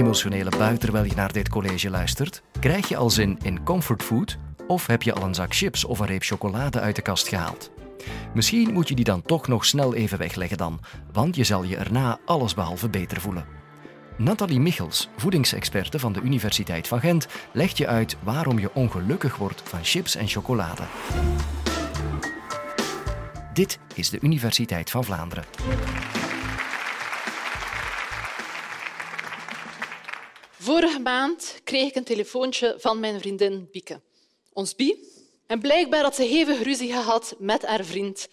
emotionele bui terwijl je naar dit college luistert? Krijg je al zin in comfortfood? Of heb je al een zak chips of een reep chocolade uit de kast gehaald? Misschien moet je die dan toch nog snel even wegleggen dan, want je zal je erna allesbehalve beter voelen. Nathalie Michels, voedingsexperte van de Universiteit van Gent, legt je uit waarom je ongelukkig wordt van chips en chocolade. Dit is de Universiteit van Vlaanderen. Vorige maand kreeg ik een telefoontje van mijn vriendin Bieke, ons Bie. En blijkbaar had ze hevig ruzie gehad met haar vriend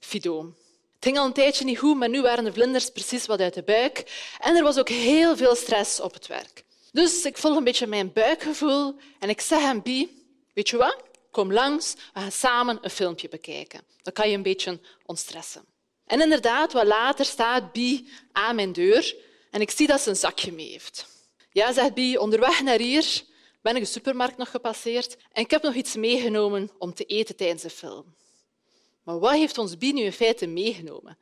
Fido. Het ging al een tijdje niet goed, maar nu waren de vlinders precies wat uit de buik. En er was ook heel veel stress op het werk. Dus ik volg een beetje mijn buikgevoel en ik zeg aan Bie, weet je wat? Kom langs, we gaan samen een filmpje bekijken. Dan kan je een beetje ontstressen. En inderdaad, wat later staat Bie aan mijn deur en ik zie dat ze een zakje mee heeft. Ja, zegt Bie, onderweg naar hier ben ik de supermarkt nog gepasseerd en ik heb nog iets meegenomen om te eten tijdens de film. Maar wat heeft ons Bie nu in feite meegenomen?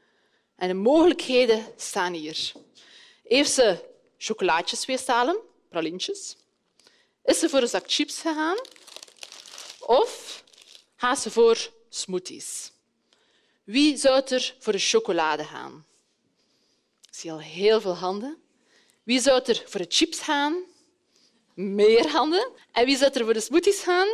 En de mogelijkheden staan hier. Heeft ze chocolaatjes pralintjes? Is ze voor een zak chips gegaan? Of gaat ze voor smoothies? Wie zou er voor de chocolade gaan? Ik zie al heel veel handen. Wie zou er voor de chips gaan? Meer handen. En wie zou er voor de smoothies gaan?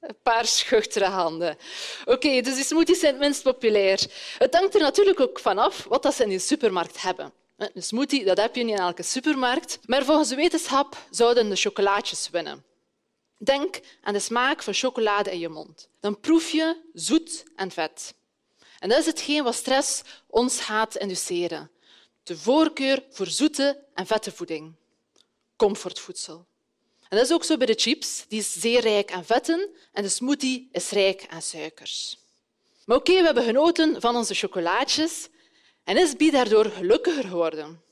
Een paar schuchtere handen. Oké, dus die smoothies zijn het minst populair. Het hangt er natuurlijk ook vanaf wat ze in de supermarkt hebben. Een smoothie dat heb je niet in elke supermarkt. Maar volgens de wetenschap zouden de chocolaatjes winnen. Denk aan de smaak van chocolade in je mond. Dan proef je zoet en vet. En dat is hetgeen wat stress ons gaat induceren. De voorkeur voor zoete en vette voeding. Comfortvoedsel. En dat is ook zo bij de chips. Die is zeer rijk aan vetten en de smoothie is rijk aan suikers. Maar oké, we hebben genoten van onze chocolaatjes en is Bie daardoor gelukkiger geworden.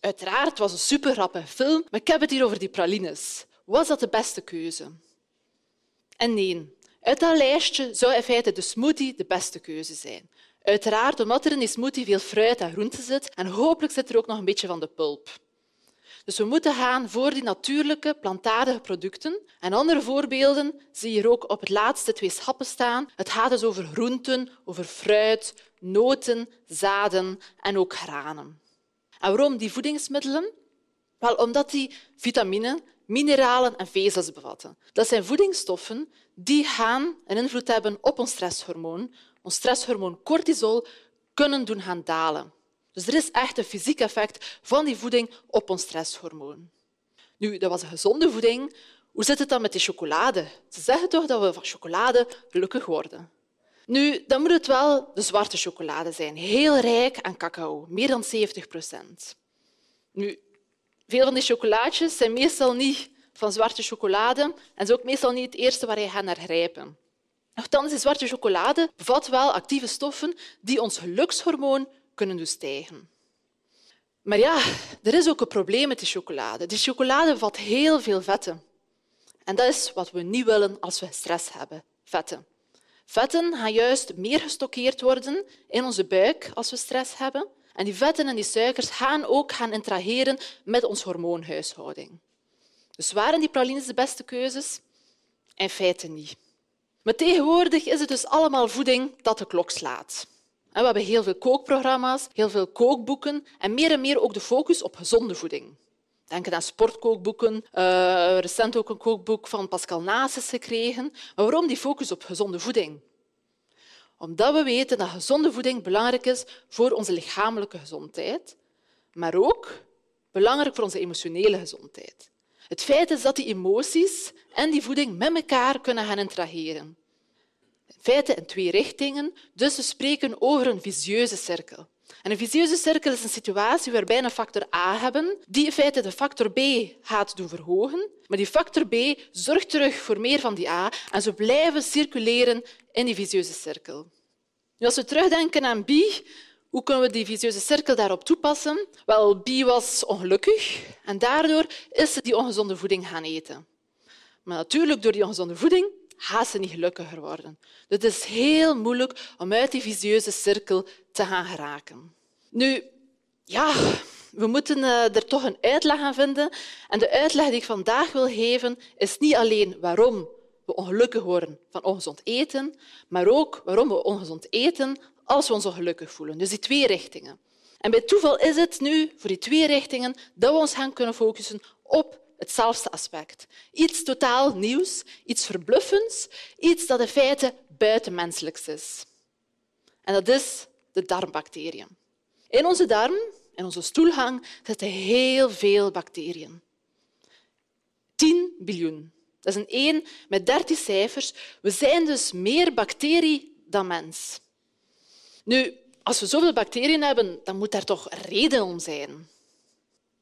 Uiteraard was een super film, maar ik heb het hier over die pralines. Was dat de beste keuze? En nee, uit dat lijstje zou in feite de smoothie de beste keuze zijn. Uiteraard omdat er in die smoothie veel fruit en groenten zit en hopelijk zit er ook nog een beetje van de pulp. Dus we moeten gaan voor die natuurlijke, plantaardige producten. En andere voorbeelden zie je hier ook op het laatste twee schappen staan. Het gaat dus over groenten, over fruit, noten, zaden en ook granen. En waarom die voedingsmiddelen? Wel, omdat die vitamine, mineralen en vezels bevatten. Dat zijn voedingsstoffen die gaan een invloed hebben op ons stresshormoon. Ons stresshormoon cortisol kunnen doen gaan dalen. Dus er is echt een fysiek effect van die voeding op ons stresshormoon. Nu, dat was een gezonde voeding. Hoe zit het dan met die chocolade? Ze zeggen toch dat we van chocolade gelukkig worden. Nu, dan moet het wel de zwarte chocolade zijn, heel rijk aan cacao, meer dan 70 procent. Nu, veel van die chocolaatjes zijn meestal niet van zwarte chocolade en zijn ook meestal niet het eerste waar je gaat naar grijpen. Nochtans, die zwarte chocolade bevat wel actieve stoffen die ons gelukshormoon kunnen doen stijgen. Maar ja, er is ook een probleem met die chocolade. Die chocolade bevat heel veel vetten. En dat is wat we niet willen als we stress hebben, vetten. Vetten gaan juist meer gestockeerd worden in onze buik als we stress hebben. En die vetten en die suikers gaan ook gaan interageren met onze hormoonhuishouding. Dus waren die pralines de beste keuzes? In feite niet. Maar tegenwoordig is het dus allemaal voeding dat de klok slaat. We hebben heel veel kookprogramma's, heel veel kookboeken en meer en meer ook de focus op gezonde voeding. Denk aan sportkookboeken. Uh, recent ook een kookboek van Pascal Nasis gekregen. Waarom die focus op gezonde voeding? Omdat we weten dat gezonde voeding belangrijk is voor onze lichamelijke gezondheid, maar ook belangrijk voor onze emotionele gezondheid. Het feit is dat die emoties en die voeding met elkaar kunnen gaan interageren. In feite in twee richtingen, dus we spreken over een visieuze cirkel. En een visieuze cirkel is een situatie waarbij een factor A hebben, die in feite de factor B gaat doen verhogen, maar die factor B zorgt terug voor meer van die A en ze blijven circuleren in die visieuze cirkel. Nu, als we terugdenken aan B, hoe kunnen we die visieuze cirkel daarop toepassen? Wel, B was ongelukkig en daardoor is ze die ongezonde voeding gaan eten. Maar natuurlijk, door die ongezonde voeding gaat ze niet gelukkiger worden. Het is heel moeilijk om uit die visieuze cirkel te gaan geraken. Nu, ja, we moeten eh, er toch een uitleg aan vinden. En de uitleg die ik vandaag wil geven is niet alleen waarom we ongelukkig worden van ongezond eten, maar ook waarom we ongezond eten als we ons ongelukkig voelen. Dus die twee richtingen. En bij toeval is het nu voor die twee richtingen dat we ons gaan kunnen focussen op hetzelfde aspect. Iets totaal nieuws, iets verbluffends, iets dat in feite buitenmenselijks is. En dat is de darmbacteriën. In onze darm, in onze stoelgang, zitten heel veel bacteriën. 10 biljoen. Dat is een 1 met 13 cijfers. We zijn dus meer bacterie dan mens. Nu, als we zoveel bacteriën hebben, dan moet daar toch reden om zijn.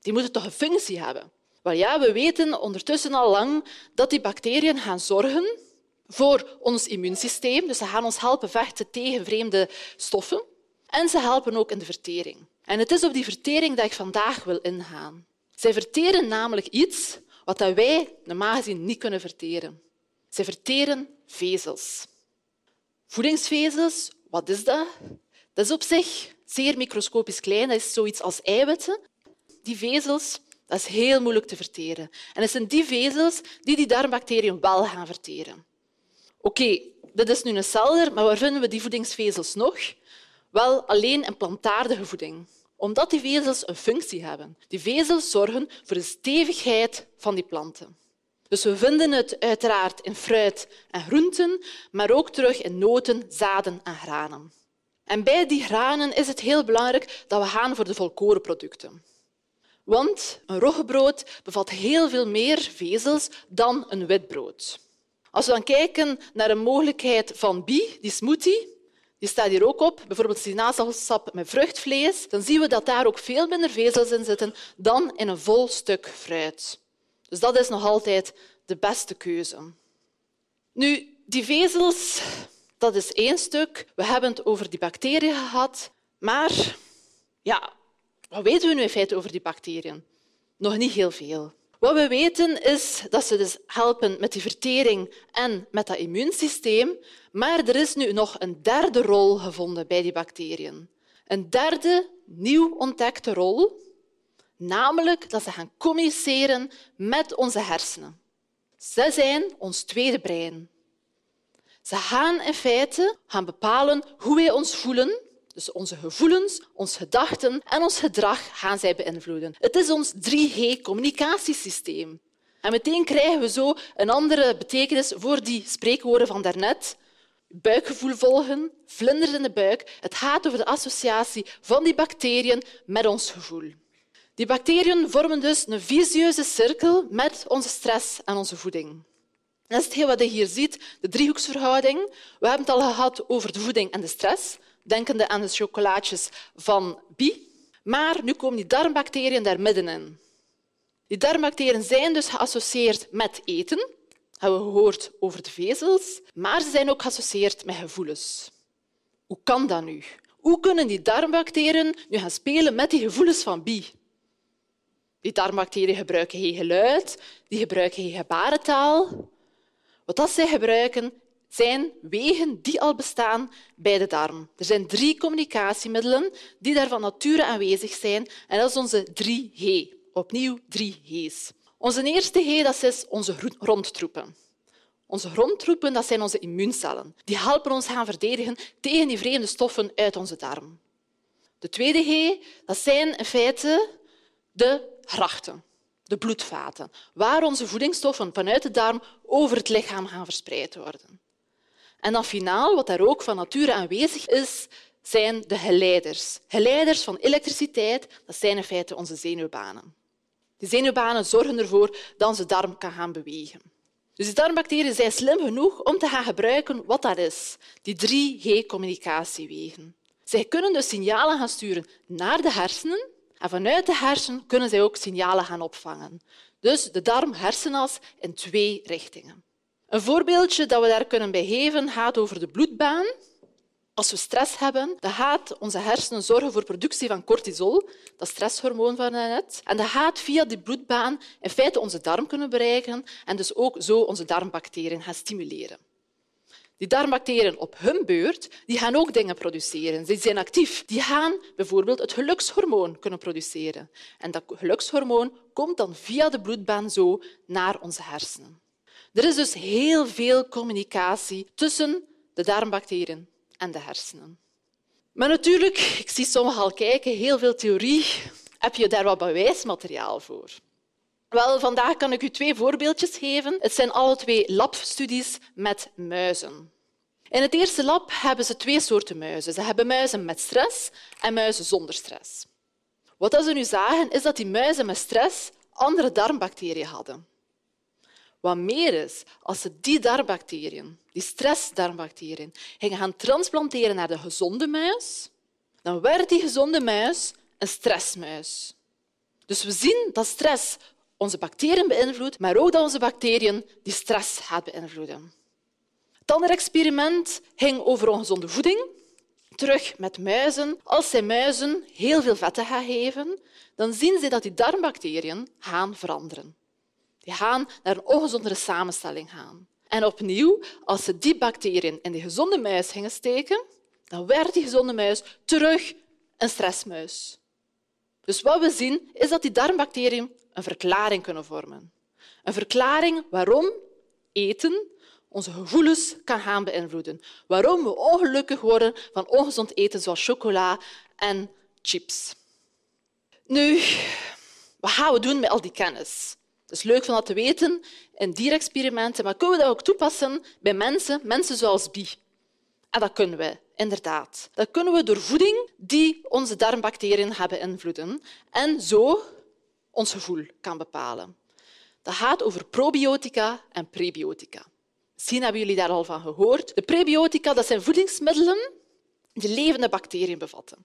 Die moeten toch een functie hebben. Wel ja, we weten ondertussen al lang dat die bacteriën gaan zorgen voor ons immuunsysteem. Dus ze gaan ons helpen vechten tegen vreemde stoffen. En ze helpen ook in de vertering. En het is op die vertering dat ik vandaag wil ingaan. Zij verteren namelijk iets wat wij normaal gezien niet kunnen verteren. Zij verteren vezels. Voedingsvezels, wat is dat? Dat is op zich zeer microscopisch klein. Dat is zoiets als eiwitten. Die vezels dat is heel moeilijk te verteren. En het zijn die vezels die die darmbacteriën wel gaan verteren. Oké, okay, dit is nu een celder, maar waar vinden we die voedingsvezels nog? Wel alleen in plantaardige voeding omdat die vezels een functie hebben. Die vezels zorgen voor de stevigheid van die planten. Dus we vinden het uiteraard in fruit en groenten, maar ook terug in noten, zaden en granen. En bij die granen is het heel belangrijk dat we gaan voor de volkorenproducten. Want een roggebrood bevat heel veel meer vezels dan een witbrood. Als we dan kijken naar de mogelijkheid van bi, die smoothie, die staat hier ook op, bijvoorbeeld sinaasappelsap met vruchtvlees, dan zien we dat daar ook veel minder vezels in zitten dan in een vol stuk fruit. Dus dat is nog altijd de beste keuze. Nu, die vezels, dat is één stuk. We hebben het over die bacteriën gehad. Maar ja, wat weten we nu in feite over die bacteriën? Nog niet heel veel. Wat we weten is dat ze dus helpen met die vertering en met dat immuunsysteem. Maar er is nu nog een derde rol gevonden bij die bacteriën. Een derde, nieuw ontdekte rol, namelijk dat ze gaan communiceren met onze hersenen. Ze zijn ons tweede brein. Ze gaan in feite gaan bepalen hoe wij ons voelen dus onze gevoelens, onze gedachten en ons gedrag gaan zij beïnvloeden. Het is ons 3G-communicatiesysteem. En meteen krijgen we zo een andere betekenis voor die spreekwoorden van daarnet. Buikgevoel volgen, vlinders in de buik. Het gaat over de associatie van die bacteriën met ons gevoel. Die bacteriën vormen dus een visieuze cirkel met onze stress en onze voeding. Dat is hetgeen wat je hier ziet, de driehoeksverhouding. We hebben het al gehad over de voeding en de stress denkende aan de chocolaatjes van Bi. Maar nu komen die darmbacteriën daar middenin. Die darmbacteriën zijn dus geassocieerd met eten, hebben we gehoord over de vezels, maar ze zijn ook geassocieerd met gevoelens. Hoe kan dat nu? Hoe kunnen die darmbacteriën nu gaan spelen met die gevoelens van Bi? Die darmbacteriën gebruiken geen geluid, die gebruiken geen gebarentaal. Wat zij gebruiken zijn wegen die al bestaan bij de darm. Er zijn drie communicatiemiddelen die daar van nature aanwezig zijn en dat is onze 3G. Opnieuw drie G's. Onze eerste G dat is onze grondtroepen. Onze grondtroepen dat zijn onze immuuncellen. Die helpen ons gaan verdedigen tegen die vreemde stoffen uit onze darm. De tweede G dat zijn in feite de grachten, de bloedvaten, waar onze voedingsstoffen vanuit de darm over het lichaam gaan verspreid worden. En dan finaal, wat daar ook van nature aanwezig is, zijn de geleiders. Geleiders van elektriciteit, dat zijn in feite onze zenuwbanen. Die zenuwbanen zorgen ervoor dat onze darm kan gaan bewegen. Dus die darmbacteriën zijn slim genoeg om te gaan gebruiken wat dat is, die 3G-communicatiewegen. Zij kunnen dus signalen gaan sturen naar de hersenen en vanuit de hersenen kunnen zij ook signalen gaan opvangen. Dus de darm-hersenas in twee richtingen. Een voorbeeldje dat we daar kunnen bij geven gaat over de bloedbaan. Als we stress hebben, dan gaat onze hersenen zorgen voor productie van cortisol, dat stresshormoon van net. En dat gaat via die bloedbaan in feite onze darm kunnen bereiken en dus ook zo onze darmbacteriën gaan stimuleren. Die darmbacteriën op hun beurt die gaan ook dingen produceren. Ze zijn actief. Die gaan bijvoorbeeld het gelukshormoon kunnen produceren. En dat gelukshormoon komt dan via de bloedbaan zo naar onze hersenen. Er is dus heel veel communicatie tussen de darmbacteriën en de hersenen. Maar natuurlijk, ik zie sommigen al kijken, heel veel theorie. Heb je daar wat bewijsmateriaal voor? Wel, vandaag kan ik u twee voorbeeldjes geven. Het zijn alle twee labstudies met muizen. In het eerste lab hebben ze twee soorten muizen. Ze hebben muizen met stress en muizen zonder stress. Wat ze nu zagen, is dat die muizen met stress andere darmbacteriën hadden. Wat meer is, als ze die darmbacteriën, die stressdarmbacteriën, gingen gaan transplanteren naar de gezonde muis, dan werd die gezonde muis een stressmuis. Dus we zien dat stress onze bacteriën beïnvloedt, maar ook dat onze bacteriën die stress gaat beïnvloeden. Het andere experiment ging over ongezonde voeding. Terug met muizen. Als zij muizen heel veel vetten gaan geven, dan zien ze dat die darmbacteriën gaan veranderen. Die gaan naar een ongezondere samenstelling gaan. En opnieuw, als ze die bacteriën in de gezonde muis gingen steken, dan werd die gezonde muis terug een stressmuis. Dus wat we zien, is dat die darmbacteriën een verklaring kunnen vormen. Een verklaring waarom eten onze gevoelens kan gaan beïnvloeden. Waarom we ongelukkig worden van ongezond eten zoals chocola en chips. Nu, wat gaan we doen met al die kennis? Is leuk om dat te weten in dierexperimenten, maar kunnen we dat ook toepassen bij mensen, mensen zoals Bi? En dat kunnen we, inderdaad. Dat kunnen we door voeding die onze darmbacteriën gaan beïnvloeden en zo ons gevoel kan bepalen. Dat gaat over probiotica en prebiotica. Misschien hebben jullie daar al van gehoord. De prebiotica dat zijn voedingsmiddelen die levende bacteriën bevatten.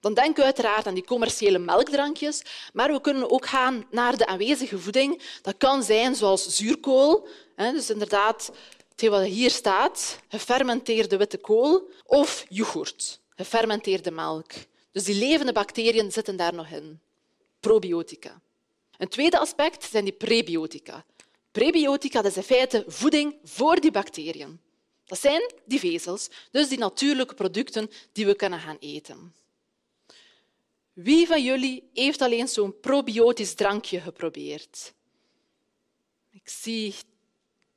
Dan denken we uiteraard aan die commerciële melkdrankjes, maar we kunnen ook gaan naar de aanwezige voeding. Dat kan zijn zoals zuurkool, dus inderdaad wat hier staat, gefermenteerde witte kool, of yoghurt, gefermenteerde melk. Dus die levende bacteriën zitten daar nog in. Probiotica. Een tweede aspect zijn die prebiotica. Prebiotica dat is in feite voeding voor die bacteriën. Dat zijn die vezels, dus die natuurlijke producten die we kunnen gaan eten. Wie van jullie heeft alleen zo'n probiotisch drankje geprobeerd? Ik zie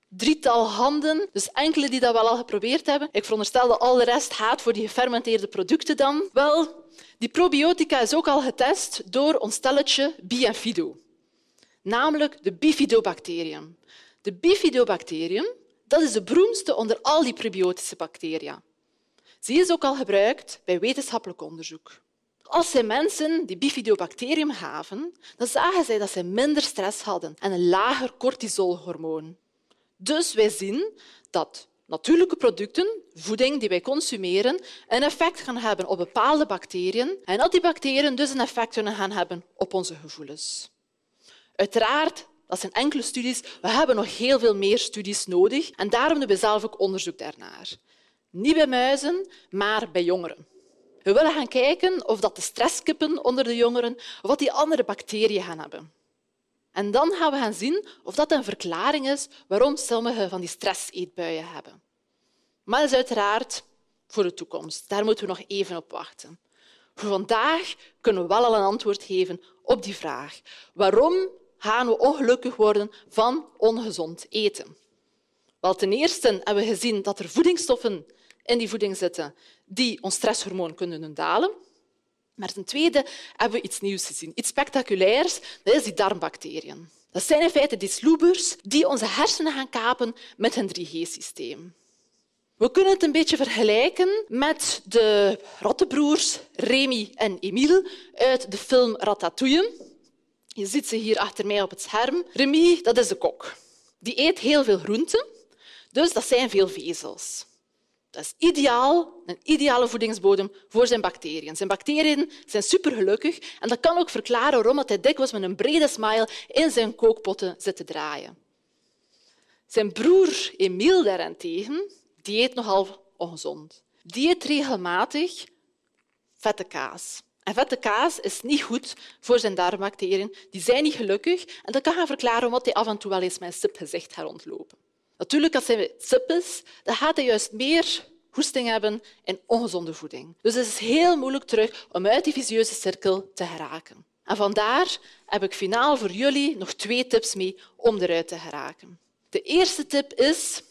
drietal handen, dus enkele die dat wel al geprobeerd hebben. Ik veronderstel dat al de rest gaat voor die gefermenteerde producten dan. Wel, die probiotica is ook al getest door ons stelletje Bienfido namelijk de bifidobacteriën. De bifidobacteriën dat is de beroemdste onder al die prebiotische bacteriën. Ze is ook al gebruikt bij wetenschappelijk onderzoek. Als zij mensen die bifidobacterium gaven, dan zagen zij dat ze minder stress hadden en een lager cortisolhormoon. Dus wij zien dat natuurlijke producten, voeding die wij consumeren, een effect gaan hebben op bepaalde bacteriën en dat die bacteriën dus een effect kunnen gaan hebben op onze gevoelens. Uiteraard, dat zijn enkele studies. We hebben nog heel veel meer studies nodig en daarom doen we zelf ook onderzoek daarnaar. Niet bij muizen, maar bij jongeren. We willen gaan kijken of dat de stresskippen onder de jongeren wat die andere bacteriën gaan hebben. En dan gaan we gaan zien of dat een verklaring is waarom sommige van die stresseetbuien hebben. Maar dat is uiteraard voor de toekomst. Daar moeten we nog even op wachten. Voor vandaag kunnen we wel al een antwoord geven op die vraag. Waarom gaan we ongelukkig worden van ongezond eten? Wel, ten eerste hebben we gezien dat er voedingsstoffen in die voeding zitten die ons stresshormoon kunnen doen dalen. Maar ten tweede hebben we iets nieuws gezien, iets spectaculairs. Dat is die darmbacteriën. Dat zijn in feite die sloebers die onze hersenen gaan kapen met hun 3G-systeem. We kunnen het een beetje vergelijken met de rottenbroers Remy en Emile uit de film Ratatouille. Je ziet ze hier achter mij op het scherm. Remy, dat is de kok. Die eet heel veel groenten, dus dat zijn veel vezels. Dat is ideaal, een ideale voedingsbodem voor zijn bacteriën. Zijn bacteriën zijn supergelukkig en dat kan ook verklaren waarom hij dikwijls met een brede smile in zijn kookpotten zit te draaien. Zijn broer Emile daarentegen die eet nogal ongezond. Die eet regelmatig vette kaas. En vette kaas is niet goed voor zijn darmbacteriën. Die zijn niet gelukkig en dat kan gaan verklaren omdat hij af en toe wel eens met een sip gezicht gaat. Natuurlijk, als hij sip is, dan gaat hij juist meer hoesting hebben en ongezonde voeding. Dus het is heel moeilijk terug om uit die visieuze cirkel te geraken. En vandaar heb ik finaal voor jullie nog twee tips mee om eruit te geraken. De eerste tip is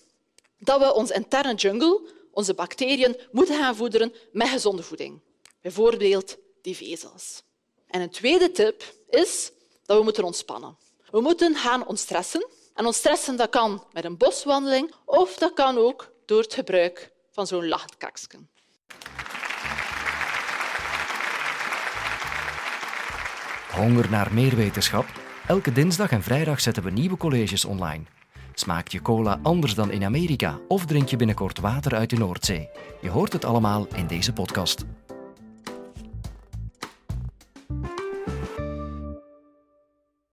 dat we onze interne jungle, onze bacteriën, moeten gaan voederen met gezonde voeding. Bijvoorbeeld die vezels. En een tweede tip is dat we moeten ontspannen. We moeten gaan ontstressen. En ontstressen dat kan met een boswandeling of dat kan ook door het gebruik van zo'n lachkaksken. Honger naar meer wetenschap? Elke dinsdag en vrijdag zetten we nieuwe colleges online. Smaakt je cola anders dan in Amerika of drink je binnenkort water uit de Noordzee? Je hoort het allemaal in deze podcast.